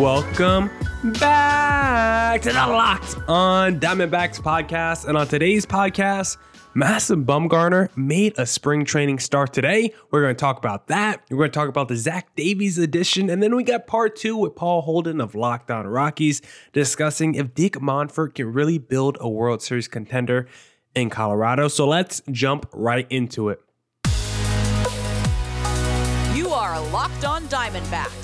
Welcome back to the Locked on Diamondbacks podcast. And on today's podcast, Madison Bumgarner made a spring training start today. We're going to talk about that. We're going to talk about the Zach Davies edition. And then we got part two with Paul Holden of Locked On Rockies discussing if Dick Monfort can really build a World Series contender in Colorado. So let's jump right into it. You are Locked On Diamondbacks,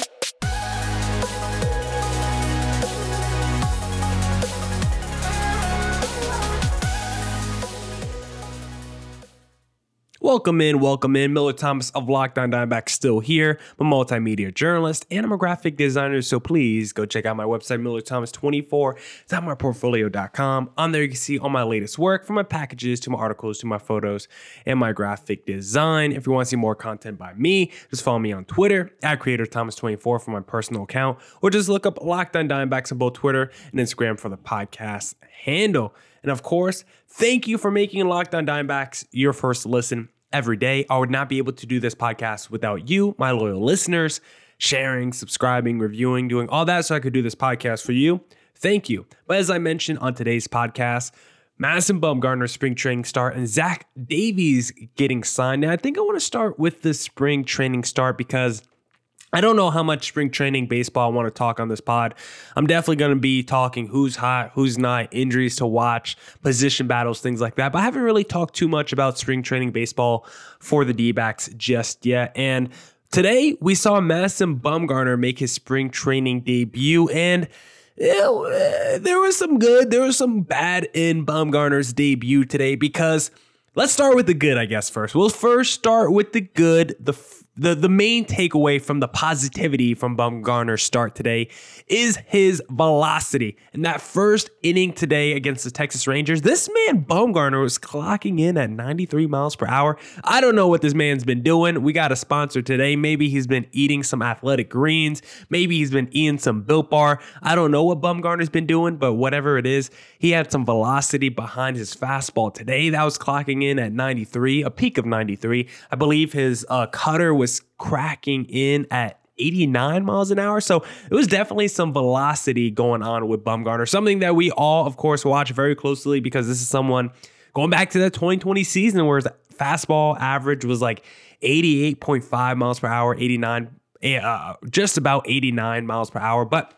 Welcome in, welcome in. Miller Thomas of Locked On Diamondbacks still here. I'm a multimedia journalist and I'm a graphic designer, so please go check out my website, MillerThomas24.portfolio.com. On there, you can see all my latest work from my packages to my articles to my photos and my graphic design. If you want to see more content by me, just follow me on Twitter at CreatorThomas24 for my personal account, or just look up Locked On Diamondbacks on both Twitter and Instagram for the podcast handle. And of course, thank you for making Lockdown On Diamondbacks your first listen every day. I would not be able to do this podcast without you, my loyal listeners, sharing, subscribing, reviewing, doing all that so I could do this podcast for you. Thank you. But as I mentioned on today's podcast, Madison Bumgarner spring training start and Zach Davies getting signed. Now, I think I want to start with the spring training start because I don't know how much spring training baseball I want to talk on this pod. I'm definitely going to be talking who's hot, who's not, injuries to watch, position battles, things like that. But I haven't really talked too much about spring training baseball for the D backs just yet. And today we saw Madison Bumgarner make his spring training debut. And eh, there was some good, there was some bad in Bumgarner's debut today because let's start with the good, I guess, first. We'll first start with the good. The the the main takeaway from the positivity from Bumgarner's start today is his velocity. In that first inning today against the Texas Rangers, this man Bumgarner was clocking in at 93 miles per hour. I don't know what this man's been doing. We got a sponsor today. Maybe he's been eating some athletic greens. Maybe he's been eating some Built Bar. I don't know what Bumgarner's been doing, but whatever it is, he had some velocity behind his fastball today. That was clocking in at 93, a peak of 93. I believe his uh, cutter was cracking in at 89 miles an hour. So it was definitely some velocity going on with Bumgarner, something that we all, of course, watch very closely because this is someone going back to that 2020 season where his fastball average was like 88.5 miles per hour, 89, uh, just about 89 miles per hour. But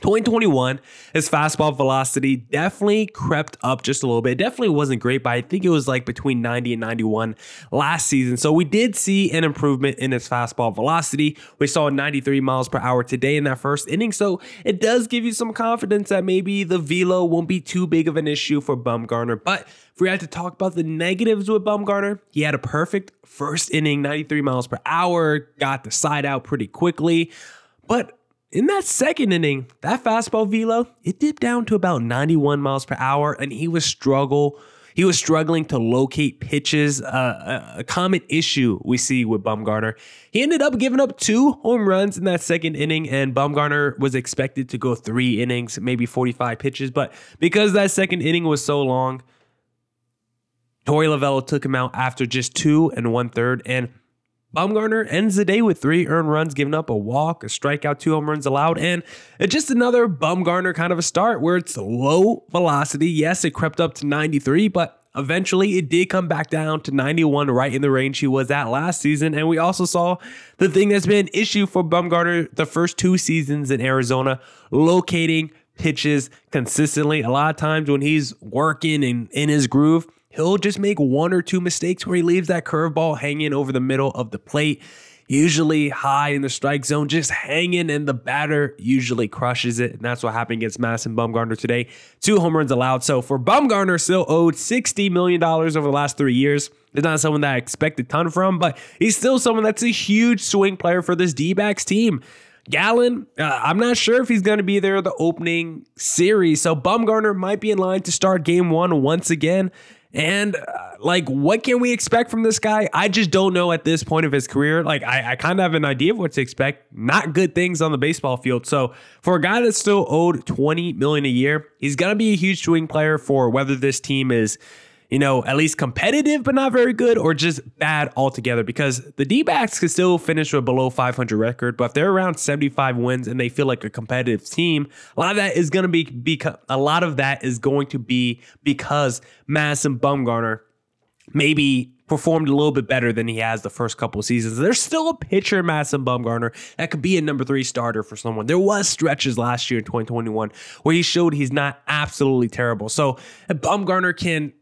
2021, his fastball velocity definitely crept up just a little bit. It definitely wasn't great, but I think it was like between 90 and 91 last season. So we did see an improvement in his fastball velocity. We saw 93 miles per hour today in that first inning. So it does give you some confidence that maybe the velo won't be too big of an issue for Bumgarner. But if we had to talk about the negatives with Bumgarner, he had a perfect first inning, 93 miles per hour, got the side out pretty quickly. But in that second inning, that fastball velo, it dipped down to about 91 miles per hour, and he was struggle. He was struggling to locate pitches, uh, a, common issue we see with Bumgarner. He ended up giving up two home runs in that second inning, and Bumgarner was expected to go three innings, maybe 45 pitches. But because that second inning was so long, Torey Lovullo took him out after just two and one third. And Bumgarner ends the day with three earned runs giving up, a walk, a strikeout, two home runs allowed, and it's just another Bumgarner kind of a start where it's low velocity. Yes, it crept up to 93, but eventually it did come back down to 91, right in the range he was at last season. And we also saw the thing that's been an issue for Bumgarner the first two seasons in Arizona, locating pitches consistently. A lot of times when he's working and in his groove, he'll just make one or two mistakes where he leaves that curveball hanging over the middle of the plate, usually high in the strike zone, just hanging, and the batter usually crushes it. And that's what happened against Madison Bumgarner today. Two home runs allowed. So for Bumgarner, still owed $60 million over the last three years. It's not someone that I expect a ton from, but he's still someone that's a huge swing player for this D backs team. Gallen, uh, I'm not sure if he's going to be there the opening series. So Bumgarner might be in line to start game one once again. And uh, like, what can we expect from this guy? I just don't know at this point of his career. Like, I, I kind of have an idea of what to expect. Not good things on the baseball field. So for a guy that's still owed 20 million a year, he's gonna be a huge swing player for whether this team is you know, at least competitive, but not very good, or just bad altogether. Because the D backs could still finish with below 500 record, but if they're around 75 wins and they feel like a competitive team, a lot of that is going to be because a lot of that is going to be because Madison Bumgarner maybe performed a little bit better than he has the first couple of seasons. There's still a pitcher, Madison Bumgarner, that could be a number three starter for someone. There was stretches last year in 2021 where he showed he's not absolutely terrible. So Bumgarner can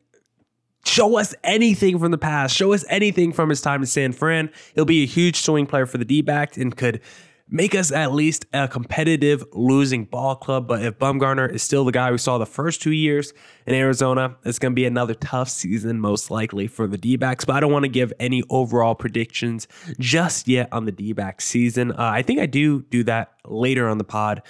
show us anything from the past, show us anything from his time in San Fran. He'll be a huge swing player for the D-backs and could make us at least a competitive losing ball club. But if Bumgarner is still the guy we saw the first two years in Arizona, it's going to be another tough season, most likely for the D backs. But I don't want to give any overall predictions just yet on the D back season. Uh, I think I do do that later on the pod.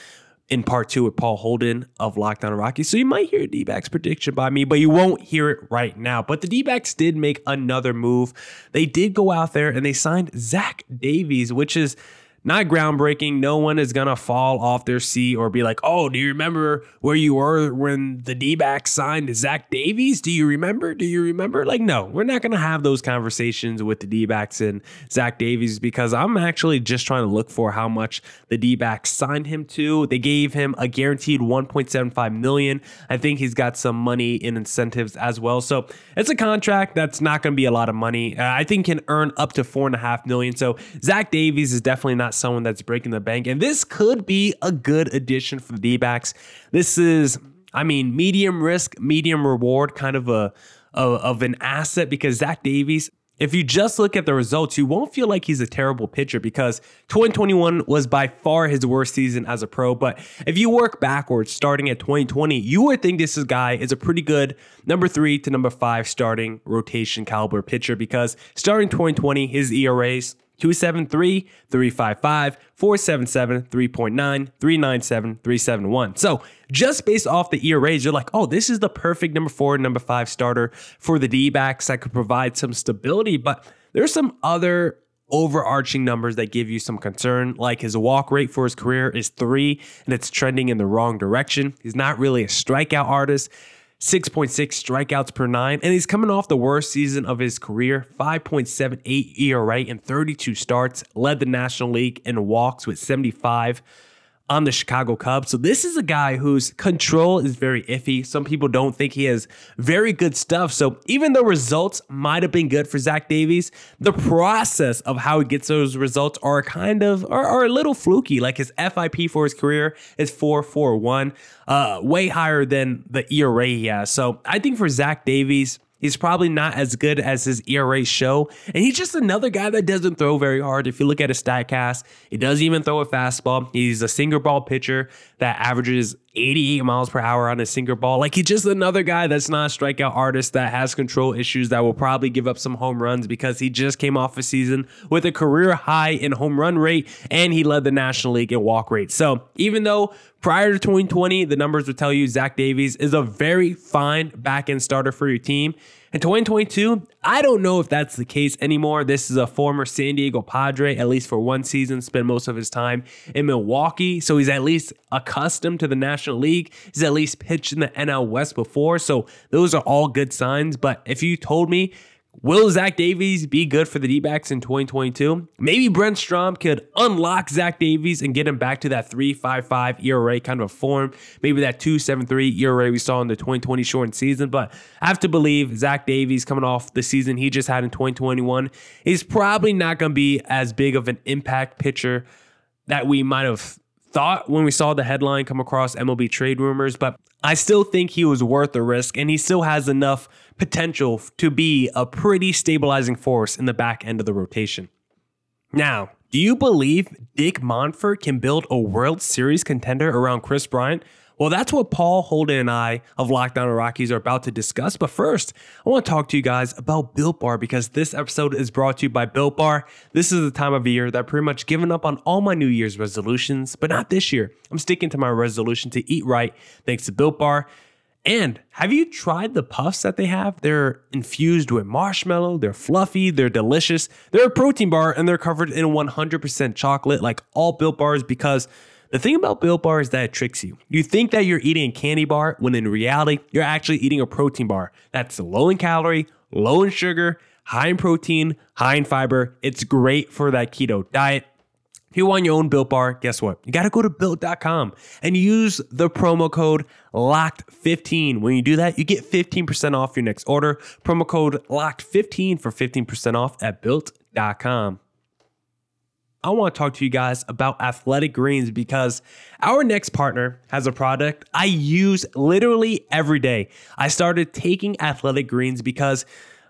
In part two with Paul Holden of Locked On Rockies. So you might hear a D backs prediction by me, but you won't hear it right now. But the D backs did make another move. They did go out there and they signed Zach Davies, which is not groundbreaking. No one is going to fall off their seat or be like, oh, do you remember where you were when the D backs signed Zach Davies? Do you remember? Do you remember? Like, no, we're not going to have those conversations with the D backs and Zach Davies because I'm actually just trying to look for how much the D backs signed him to. They gave him a guaranteed 1.75 million. I think he's got some money in incentives as well. So it's a contract that's not going to be a lot of money. Uh, I think can earn up to four and a half million. So Zach Davies is definitely not someone that's breaking the bank. And this could be a good addition for the D backs. This is, I mean, medium risk, medium reward kind of a of, of an asset because Zach Davies if you just look at the results, you won't feel like he's a terrible pitcher because 2021 was by far his worst season as a pro. But if you work backwards, starting at 2020, you would think this guy is a pretty good number three to number five starting rotation caliber pitcher because starting 2020, his ERAs 273, 355, 477, 3.9, 397, 371. So just based off the ERAs, you're like, oh, this is the perfect number four, number five starter for the D backs that could provide some stability. But there's some other overarching numbers that give you some concern, like his walk rate for his career is three, and it's trending in the wrong direction. He's not really a strikeout artist. 6.6 strikeouts per nine, and he's coming off the worst season of his career 5.78 ERA in 32 starts, led the National League in walks with 75 on the Chicago Cubs. So this is a guy whose control is very iffy. Some people don't think he has very good stuff. So even though results might have been good for Zach Davies, the process of how he gets those results are kind of are, are a little fluky. Like his FIP for his career is 441, uh, way higher than the ERA he has. So I think for Zach Davies, He's probably not as good as his ERA show. And he's just another guy that doesn't throw very hard. If you look at his StatCast, he doesn't even throw a fastball. He's a sinker ball pitcher that averages 88 miles per hour on a sinker ball. Like he's just another guy that's not a strikeout artist that has control issues that will probably give up some home runs because he just came off a season with a career high in home run rate and he led the National League in walk rate. So even though prior to 2020, the numbers would tell you Zach Davies is a very fine back end starter for your team. In 2022, I don't know if that's the case anymore. This is a former San Diego Padre, at least for one season, spent most of his time in Milwaukee. So he's at least accustomed to the National League. He's at least pitched in the NL West before. So those are all good signs. But if you told me Will Zach Davies be good for the D backs in 2022? Maybe Brent Strom could unlock Zach Davies and get him back to that 3.55 ERA kind of a form. Maybe that 2.73 ERA we saw in the 2020 shortened season. But I have to believe Zach Davies coming off the season he just had in 2021 is probably not going to be as big of an impact pitcher that we might have thought when we saw the headline come across MLB trade rumors, but I still think he was worth the risk and he still has enough potential to be a pretty stabilizing force in the back end of the rotation. Now, do you believe Dick Monfort can build a World Series contender around Kris Bryant? Well, that's what Paul Holden and I of Locked On Rockies are about to discuss. But first, I want to talk to you guys about Built Bar because this episode is brought to you by Built Bar. This is the time of year that I've pretty much given up on all my New Year's resolutions, but not this year. I'm sticking to my resolution to eat right thanks to Built Bar. And have you tried the puffs that they have? They're infused with marshmallow, they're fluffy, they're delicious. They're a protein bar and they're covered in 100% chocolate like all Built Bars because The thing about Built Bar is that it tricks you. You think that you're eating a candy bar when in reality, you're actually eating a protein bar that's low in calorie, low in sugar, high in protein, high in fiber. It's great for that keto diet. If you want your own Built Bar, guess what? You got to go to built.com and use the promo code LOCKED15. When you do that, you get 15% off your next order. Promo code LOCKED15 for 15% off at built.com. I want to talk to you guys about Athletic Greens because our next partner has a product I use literally every day. I started taking Athletic Greens because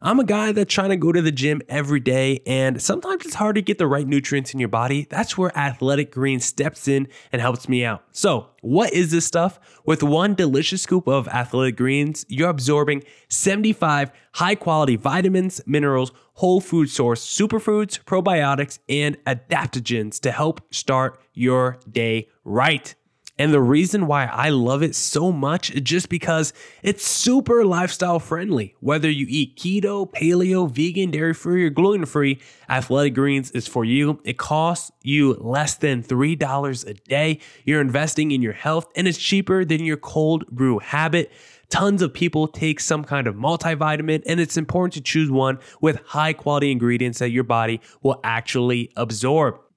I'm a guy that's trying to go to the gym every day, and sometimes it's hard to get the right nutrients in your body. That's where Athletic Greens steps in and helps me out. So, what is this stuff? With one delicious scoop of Athletic Greens, you're absorbing 75 high quality vitamins, minerals, whole food source, superfoods, probiotics, and adaptogens to help start your day right. And the reason why I love it so much is just because it's super lifestyle friendly. Whether you eat keto, paleo, vegan, dairy free, or gluten free, Athletic Greens is for you. It costs you less than $3 a day. You're investing in your health, and it's cheaper than your cold brew habit. Tons of people take some kind of multivitamin, and it's important to choose one with high quality ingredients that your body will actually absorb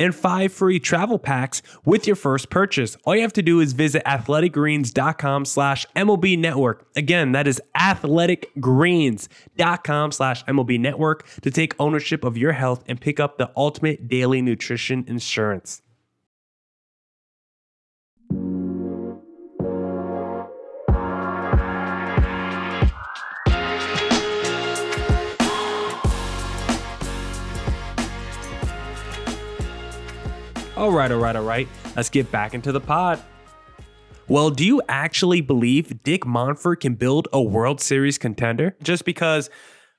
and five free travel packs with your first purchase. All you have to do is visit athleticgreens.com slash MLB network. Again, that is athleticgreens.com slash MLB network to take ownership of your health and pick up the ultimate daily nutrition insurance. All right, all right, all right. Let's get back into the pod. Well, do you actually believe Dick Monfort can build a World Series contender? Just because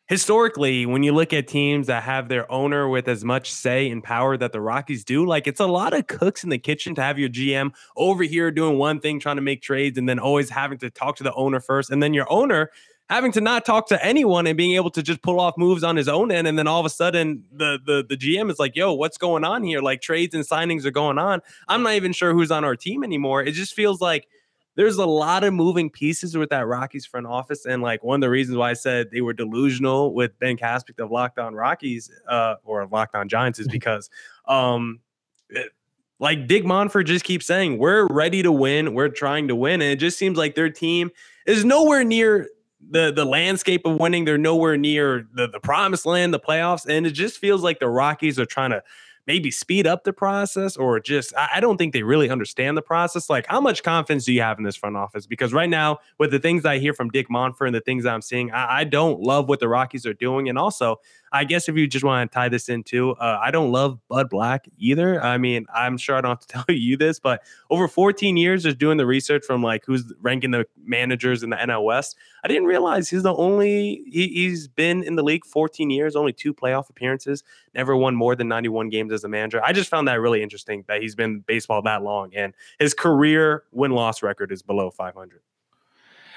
historically, when you look at teams that have their owner with as much say and power that the Rockies do, like it's a lot of cooks in the kitchen to have your GM over here doing one thing, trying to make trades, and then always having to talk to the owner first. And then your owner having to not talk to anyone and being able to just pull off moves on his own end and then all of a sudden the the the GM is like yo what's going on here like trades and signings are going on I'm not even sure who's on our team anymore it just feels like there's a lot of moving pieces with that Rockies front office and like one of the reasons why I said they were delusional with Ben Caspick of Locked On Rockies uh or Locked On Giants is because um it, like Dick Monfort just keeps saying, we're ready to win. We're trying to win. And it just seems like their team is nowhere near the the landscape of winning. They're nowhere near the the promised land, the playoffs, and it just feels like the Rockies are trying to maybe speed up the process or just I, don't think they really understand the process. Like, how much confidence do you have in this front office? Because right now, with the things I hear from Dick Monfort and the things I'm seeing, I, I don't love what the Rockies are doing. And also, I guess if you just want to tie this into, uh, I don't love Bud Black either. I mean, I'm sure I don't have to tell you this, but over 14 years just doing the research from like who's ranking the managers in the NL West, I didn't realize he's the only he, has been in the league 14 years, only two playoff appearances, never won more than 91 games as a manager. I just found that really interesting that he's been baseball that long and his career win loss record is below 500.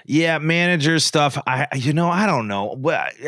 Yeah, manager stuff. I you know I don't know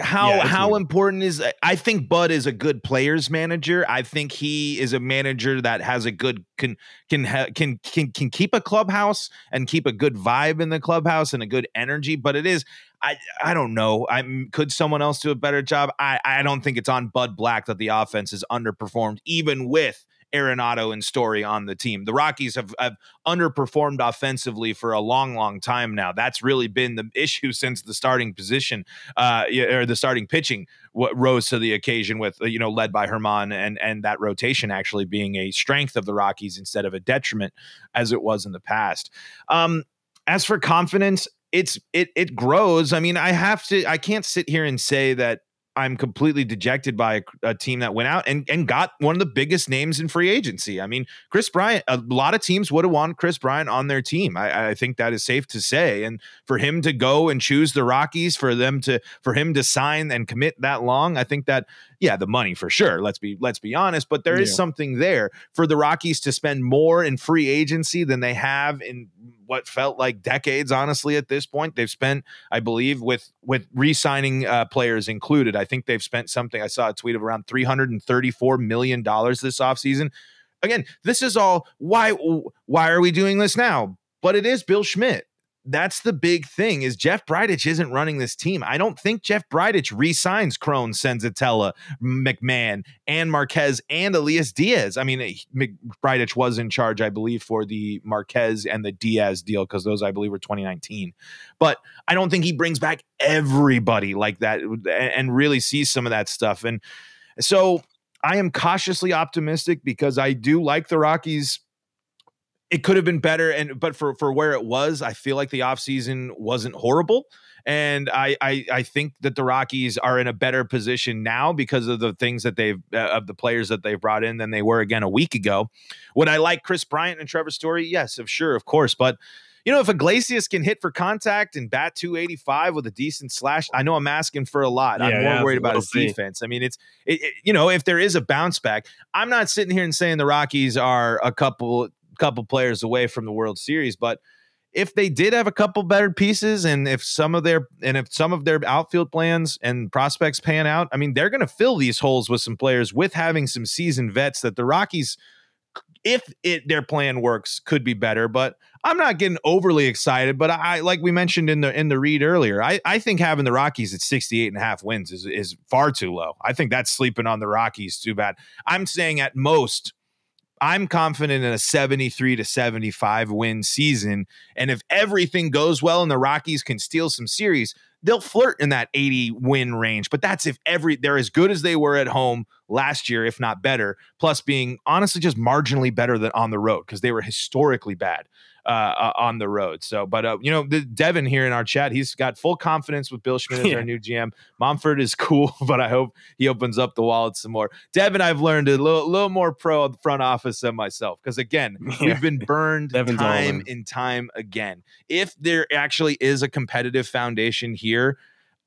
how yeah, how weird. important is. I think Bud is a good players manager. I think he is a manager that has a good can can can can can keep a clubhouse and keep a good vibe in the clubhouse and a good energy. But it is I I don't know. I could someone else do a better job. I I don't think it's on Bud Black that the offense is underperformed even with Arenado and Story on the team. The Rockies have, have underperformed offensively for a long, long time now. That's really been the issue since the starting position uh, or the starting pitching what rose to the occasion with you know led by Herman and and that rotation actually being a strength of the Rockies instead of a detriment as it was in the past. Um, as for confidence, it's it it grows. I mean, I have to I can't sit here and say that I'm completely dejected by a, a, team that went out and, and got one of the biggest names in free agency. I mean, Kris Bryant, a lot of teams would have wanted Kris Bryant on their team. I, I, think that is safe to say. And for him to go and choose the Rockies, for them to for him to sign and commit that long, I think that yeah, the money for sure. Let's be let's be honest, but there is yeah. something there for the Rockies to spend more in free agency than they have in what felt like decades. Honestly, at this point, they've spent, I believe, with with re-signing uh, players included. I think they've spent something. I saw a tweet of around three hundred and thirty-four million dollars this offseason. Again, this is all why why are we doing this now? But it is Bill Schmidt that's the big thing is Jeff Bridich isn't running this team. I don't think Jeff Bridich re-signs Cron, Senzatela, McMahon, and Marquez and Elias Diaz. I mean, Bridich was in charge, I believe, for the Marquez and the Diaz deal because those, I believe, were 2019. But I don't think he brings back everybody like that and really sees some of that stuff. And so I am cautiously optimistic because I do like the Rockies it could have been better and but for for where it was i feel like the offseason wasn't horrible and I, I i think that the rockies are in a better position now because of the things that they've uh, of the players that they've brought in than they were again a week ago would i like Kris Bryant and trevor story yes of sure of course but you know, if Iglesias can hit for contact and bat 285 with a decent slash, I know I'm asking for a lot. Yeah, I'm more yeah, worried about his see. defense. I mean, it's, it, it, you know, if there is a bounce back, I'm not sitting here and saying the Rockies are a couple couple players away from the World Series, but if they did have a couple better pieces and if some of their and if some of their outfield plans and prospects pan out, I mean, they're going to fill these holes with some players with having some seasoned vets that the Rockies if it their plan works could be better, but I'm not getting overly excited, but I like we mentioned in the in the read earlier, I, I think having the Rockies at 68 and a half wins is is far too low. I think that's sleeping on the Rockies too bad. I'm saying at most I'm confident in a 73 to 75 win season. And if everything goes well and the Rockies can steal some series, they'll flirt in that 80 win range. But that's if every they're as good as they were at home last year, if not better, plus being honestly just marginally better than on the road because they were historically bad uh, uh, on the road. So, but uh, you know, the Devin here in our chat, he's got full confidence with Bill Schmidt as yeah. our new GM. Monfort is cool, but I hope he opens up the wallet some more. Devin, I've learned a little, little more pro of the front office than myself because again, yeah. we've been burned Devin's time and time again. If there actually is a competitive foundation here.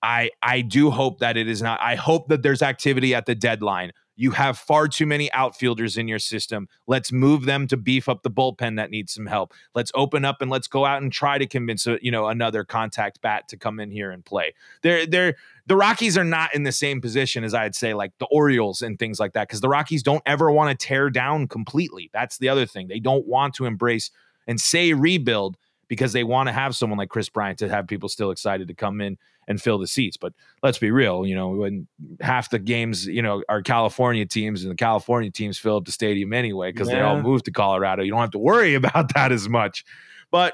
I I do hope that it is not. I hope that there's activity at the deadline. You have far too many outfielders in your system. Let's move them to beef up the bullpen that needs some help. Let's open up and let's go out and try to convince a, you know another contact bat to come in here and play. They're they're the Rockies are not in the same position as I'd say like the Orioles and things like that because the Rockies don't ever want to tear down completely. That's the other thing. They don't want to embrace and say rebuild because they want to have someone like Kris Bryant to have people still excited to come in and fill the seats. But let's be real, you know, when half the games, you know, are California teams and the California teams fill up the stadium anyway because yeah. they all moved to Colorado. You don't have to worry about that as much. But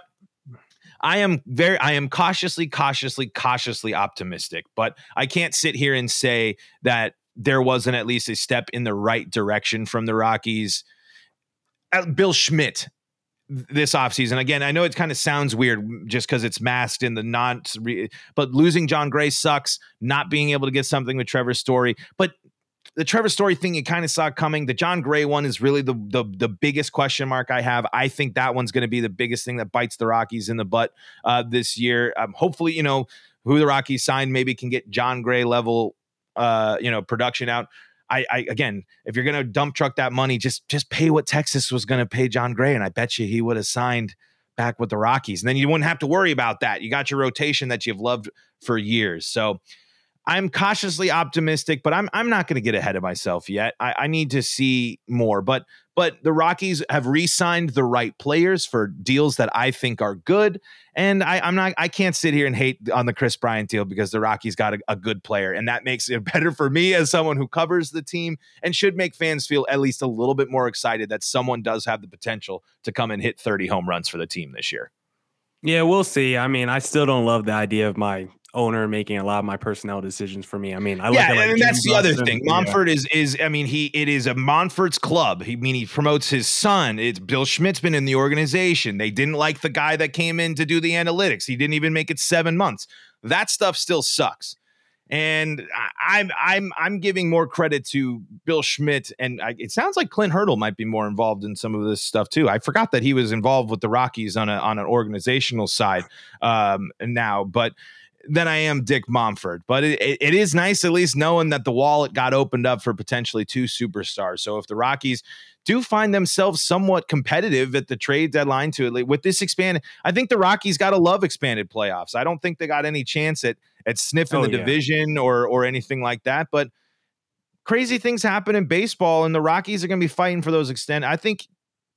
I am very I am cautiously cautiously cautiously optimistic, but I can't sit here and say that there wasn't at least a step in the right direction from the Rockies. Uh, Bill Schmidt this offseason. Again, I know it kind of sounds weird just because it's masked in the not, but losing Jon Gray sucks. Not being able to get something with Trevor Story, but the Trevor Story thing you kind of saw coming. The Jon Gray one is really the the the biggest question mark I have. I think that one's going to be the biggest thing that bites the Rockies in the butt uh, this year. Um, hopefully, you know who the Rockies signed maybe can get Jon Gray level uh, you know production out. I, I again, if you're going to dump truck that money, just just pay what Texas was going to pay Jon Gray, and I bet you he would have signed back with the Rockies, and then you wouldn't have to worry about that. You got your rotation that you've loved for years. So I'm cautiously optimistic, but I'm I'm not going to get ahead of myself yet. I, I, need to see more. But but the Rockies have re-signed the right players for deals that I think are good. And I, am not I can't sit here and hate on the Kris Bryant deal because the Rockies got a, a good player. And that makes it better for me as someone who covers the team and should make fans feel at least a little bit more excited that someone does have the potential to come and hit 30 home runs for the team this year. Yeah, we'll see. I mean, I still don't love the idea of my owner making a lot of my personnel decisions for me. I mean, I yeah, like and that's the other thing. Monfort yeah. is is I mean, he it is a Monfort's club. He I mean he promotes his son. It's Bill Schmidt's been in the organization. They didn't like the guy that came in to do the analytics. He didn't even make it seven months. That stuff still sucks. And I'm I'm I'm giving more credit to Bill Schmidt, and I, it sounds like Clint Hurdle might be more involved in some of this stuff too. I forgot that he was involved with the Rockies on a on an organizational side um, now, but than I am Dick Monfort. But it, it is nice at least knowing that the wallet got opened up for potentially two superstars. So if the Rockies do find themselves somewhat competitive at the trade deadline to it, with this expanded, I think the Rockies got to love expanded playoffs. I don't think they got any chance at at sniffing oh, the yeah. division or or anything like that. But crazy things happen in baseball, and the Rockies are going to be fighting for those extend. I think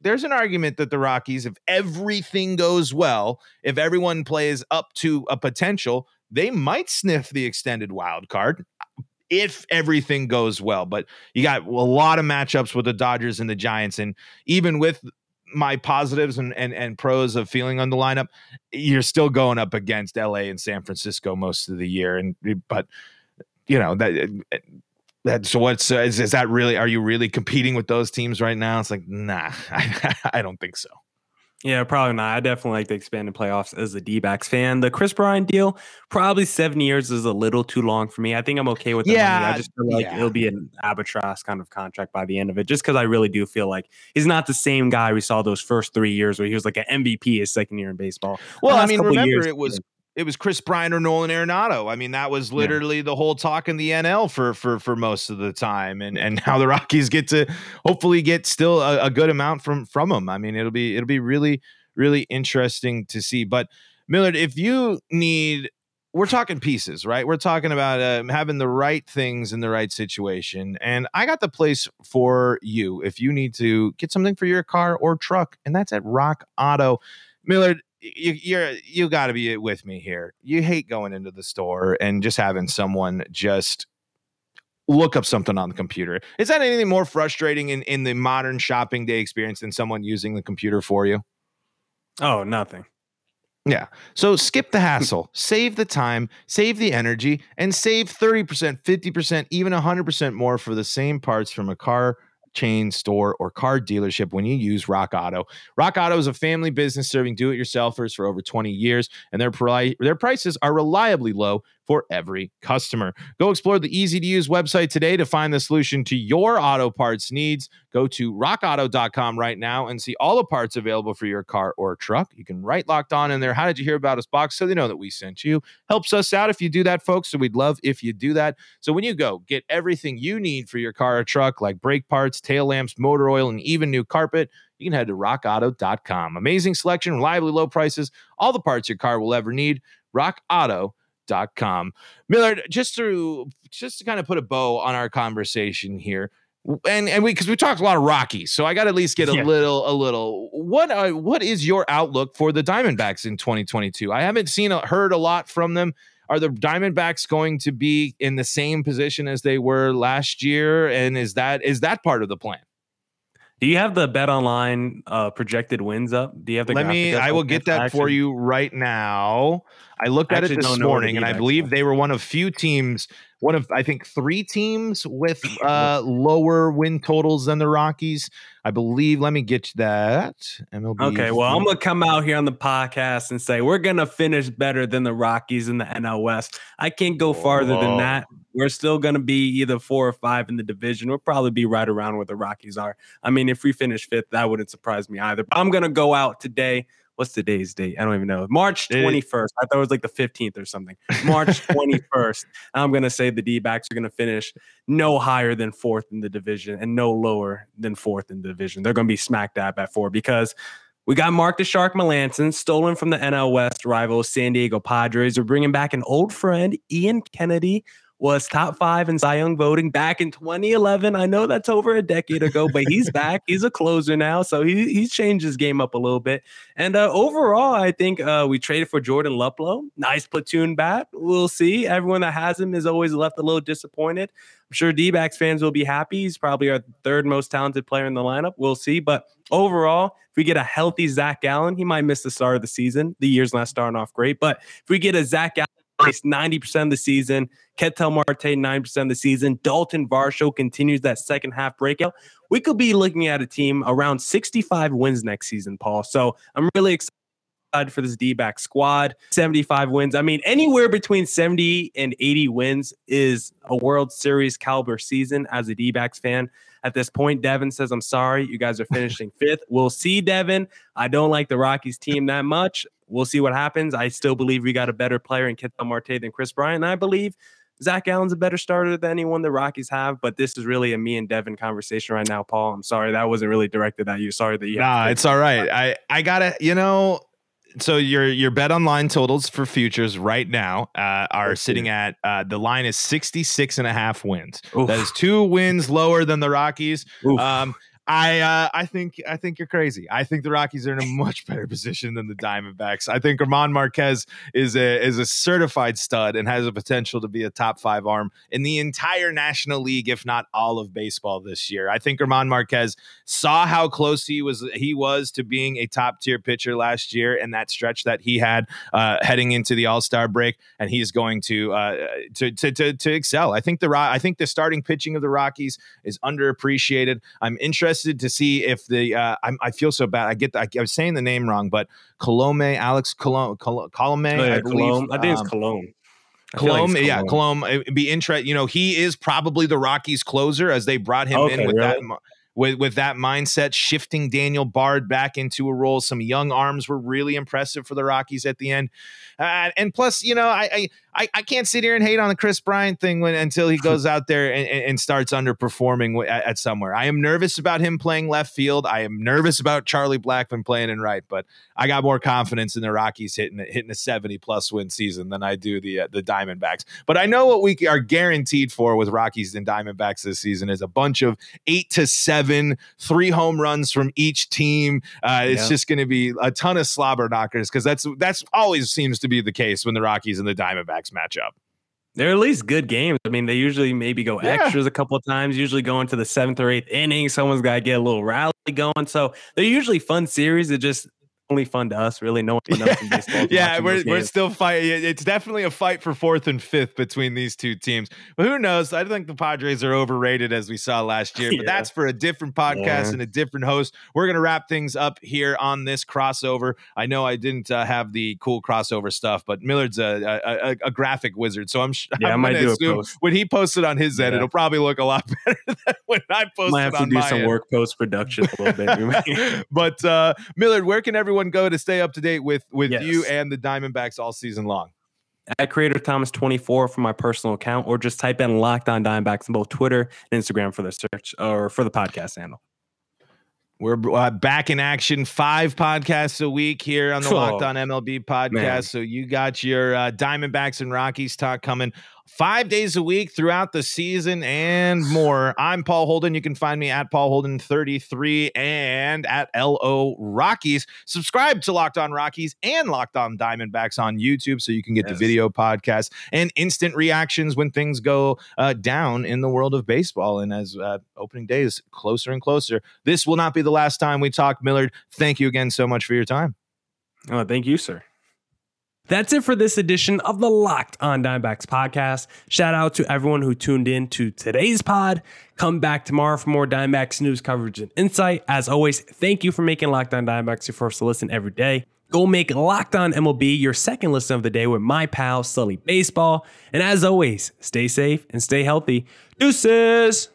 there's an argument that the Rockies, if everything goes well, if everyone plays up to a potential, they might sniff the extended wild card if everything goes well. But you got a lot of matchups with the Dodgers and the Giants. And even with my positives and, and, and pros of feeling on the lineup, you're still going up against LA and San Francisco most of the year. And but you know that that's what's uh, is, is that really are you really competing with those teams right now? It's like nah, I, I don't think so. Yeah, probably not. I definitely like the expanded playoffs as a D backs fan. The Kris Bryant deal, probably seven years is a little too long for me. I think I'm okay with that. Yeah, money. I just feel like yeah. it'll be an albatross kind of contract by the end of it, just because I really do feel like he's not the same guy we saw those first three years where he was like an MVP his second year in baseball. Well, I mean, remember years, it was it was Kris Bryant or Nolan Arenado. I mean, that was literally yeah. the whole talk in the NL for for for most of the time, and and now the Rockies get to hopefully get still a, a good amount from from them. I mean, it'll be it'll be really really interesting to see. But Millard, if you need we're talking pieces, right? We're talking about uh, having the right things in the right situation. And I got the place for you if you need to get something for your car or truck, and that's at Rock Auto. Millard, you, you're you got to be with me here. You hate going into the store and just having someone just look up something on the computer. Is that anything more frustrating in in the modern shopping day experience than someone using the computer for you? Oh, nothing. Yeah. So skip the hassle, save the time, save the energy, and save 30%, 50%, even 100% more for the same parts from a car chain store or car dealership when you use Rock Auto. Rock Auto is a family business serving do-it-yourselfers for over 20 years, and their pri- their prices are reliably low for every customer. Go explore the easy to use website today to find the solution to your auto parts needs. Go to rockauto.com right now and see all the parts available for your car or truck. You can write locked on in there. How did you hear about us box so they know that we sent you? Helps us out if you do that, folks. So we'd love if you do that. So when you go, get everything you need for your car or truck, like brake parts, tail lamps, motor oil, and even new carpet you can head to rockauto.com. Amazing selection, reliably low prices, all the parts your car will ever need. Rock Auto dot com. Millard, just to just to kind of put a bow on our conversation here, and and we because we talked a lot of Rockies, so I got to at least get a yeah. little a little. What uh, what is your outlook for the Diamondbacks in 2022? I haven't seen a, heard a lot from them. Are the Diamondbacks going to be in the same position as they were last year? And is that is that part of the plan? Do you have the bet online uh, projected wins up? Do you have the? Let me. I will get that for you right now. I looked at it this morning, and I believe they were one of few teams, one of I think three teams with uh, lower win totals than the Rockies. I believe. Let me get you that. MLB. Okay, well, I'm gonna come out here on the podcast and say we're gonna finish better than the Rockies in the NL West. I can't go farther Whoa. than that. We're still gonna be either four or five in the division. We'll probably be right around where the Rockies are. I mean, if we finish fifth, that wouldn't surprise me either. But I'm gonna go out today what's today's date? I don't even know. March 21st. I thought it was like the 15th or something. March 21st. I'm going to say the D backs are going to finish no higher than fourth in the division and no lower than fourth in the division. They're going to be smack dab at four because we got Mark the Shark Melancon, stolen from the NL West rival San Diego Padres. We're bringing back an old friend, Ian Kennedy was top five in Cy Young voting back in 2011. I know that's over a decade ago, but he's back. He's a closer now, so he, he's changed his game up a little bit. And uh, overall, I think uh, we traded for Jordan Luplow. Nice platoon bat. We'll see. Everyone that has him is always left a little disappointed. I'm sure D fans will be happy. He's probably our third most talented player in the lineup. We'll see. But overall, if we get a healthy Zac Gallen, he might miss the start of the season. The year's not starting off great. But if we get a Zach Gallen, 90% of the season. Ketel Marte, 9% of the season. Dalton Varsho continues that second half breakout. We could be looking at a team around 65 wins next season, Paul. So I'm really excited for this D back squad. 75 wins. I mean, anywhere between 70 and 80 wins is a World Series caliber season as a D backs fan. At this point, Devin says, I'm sorry, you guys are finishing fifth. We'll see, Devin. I don't like the Rockies team that much. We'll see what happens. I still believe we got a better player in Ketel Marte than Kris Bryant. And I believe Zac Gallen's a better starter than anyone the Rockies have, but this is really a me and Devin conversation right now, Paul. I'm sorry that wasn't really directed at you. Sorry that you. Nah, it's all right. I I gotta, you know, so your your bet online totals for futures right now uh, are sitting at uh, the line is 66 and a half wins. Oof. That is two wins lower than the Rockies. Um, I uh, I think I think you're crazy. I think the Rockies are in a much better position than the Diamondbacks. I think German Marquez is a is a certified stud and has a potential to be a top five arm in the entire National League, if not all of baseball this year. I think German Marquez saw how close he was he was to being a top tier pitcher last year and that stretch that he had uh, heading into the All Star break, and he's going to, uh, to, to to to excel. I think the I think the starting pitching of the Rockies is underappreciated. I'm interested interested to see if the uh, i feel so bad. I get the, I, I, was saying the name wrong, but Colome, Alex Colome, Colome, oh, yeah, I believe. Colome. I think it's um, Colome. Colome, like yeah, Colome. It'd be interesting. You know, he is probably the Rockies' closer as they brought him okay, in with really? that with with that mindset, shifting Daniel Bard back into a role. Some young arms were really impressive for the Rockies at the end, uh, and plus, you know, I, I I can't sit here and hate on the Kris Bryant thing when until he goes out there and, and starts underperforming at, at, somewhere. I am nervous about him playing left field. I am nervous about Charlie Blackmon playing in right, but I got more confidence in the Rockies hitting hitting a seventy plus win season than I do the uh, the Diamondbacks. But I know what we are guaranteed for with Rockies and Diamondbacks this season is a bunch of eight to 7, 3 home runs from each team. Uh, it's yeah. just going to be a ton of slobber knockers because that's that's always seems to be the case when the Rockies and the Diamondbacks match up. They're at least good games. I mean, they usually maybe go yeah. extras a couple of times, usually go into the seventh or eighth inning. Someone's got to get a little rally going. So they're usually fun series. It just only fun to us, really. No one else in baseball. yeah, we're, we're still fighting. It's definitely a fight for fourth and fifth between these two teams. But who knows? I think the Padres are overrated as we saw last year. But yeah. that's for a different podcast yeah. and a different host. We're going to wrap things up here on this crossover. I know I didn't uh, have the cool crossover stuff, but Millard's a, a, a graphic wizard. So I'm, yeah, I'm going to assume when he posted on his end, it'll probably look a lot better than when I posted Might have to do some end. work post production a little bit. but uh, Millard, where can everyone everyone go to stay up to date with with yes. you and the Diamondbacks all season long? At Creator Thomas 24 for my personal account, or just type in Locked On Diamondbacks on both Twitter and Instagram for the search or for the podcast handle. We're uh, back in action, five podcasts a week here on the oh, Locked On MLB podcast. Man. So you got your uh, Diamondbacks and Rockies talk coming five days a week throughout the season and more. I'm Paul Holden. You can find me at Paul Holden 33 and at LO Rockies. Subscribe to Locked On Rockies and Locked On Diamondbacks on YouTube so you can get yes. the video podcast and instant reactions when things go uh, down in the world of baseball. And as uh, opening day is closer and closer, this will not be the last time we talk. Millard, thank you again so much for your time. Oh, thank you, sir. That's it for this edition of the Locked on Diamondbacks podcast. Shout out to everyone who tuned in to today's pod. Come back tomorrow for more Diamondbacks news coverage and insight. As always, thank you for making Locked on Diamondbacks your first listen every day. Go make Locked on MLB your second listen of the day with my pal Sully Baseball. And as always, stay safe and stay healthy. Deuces!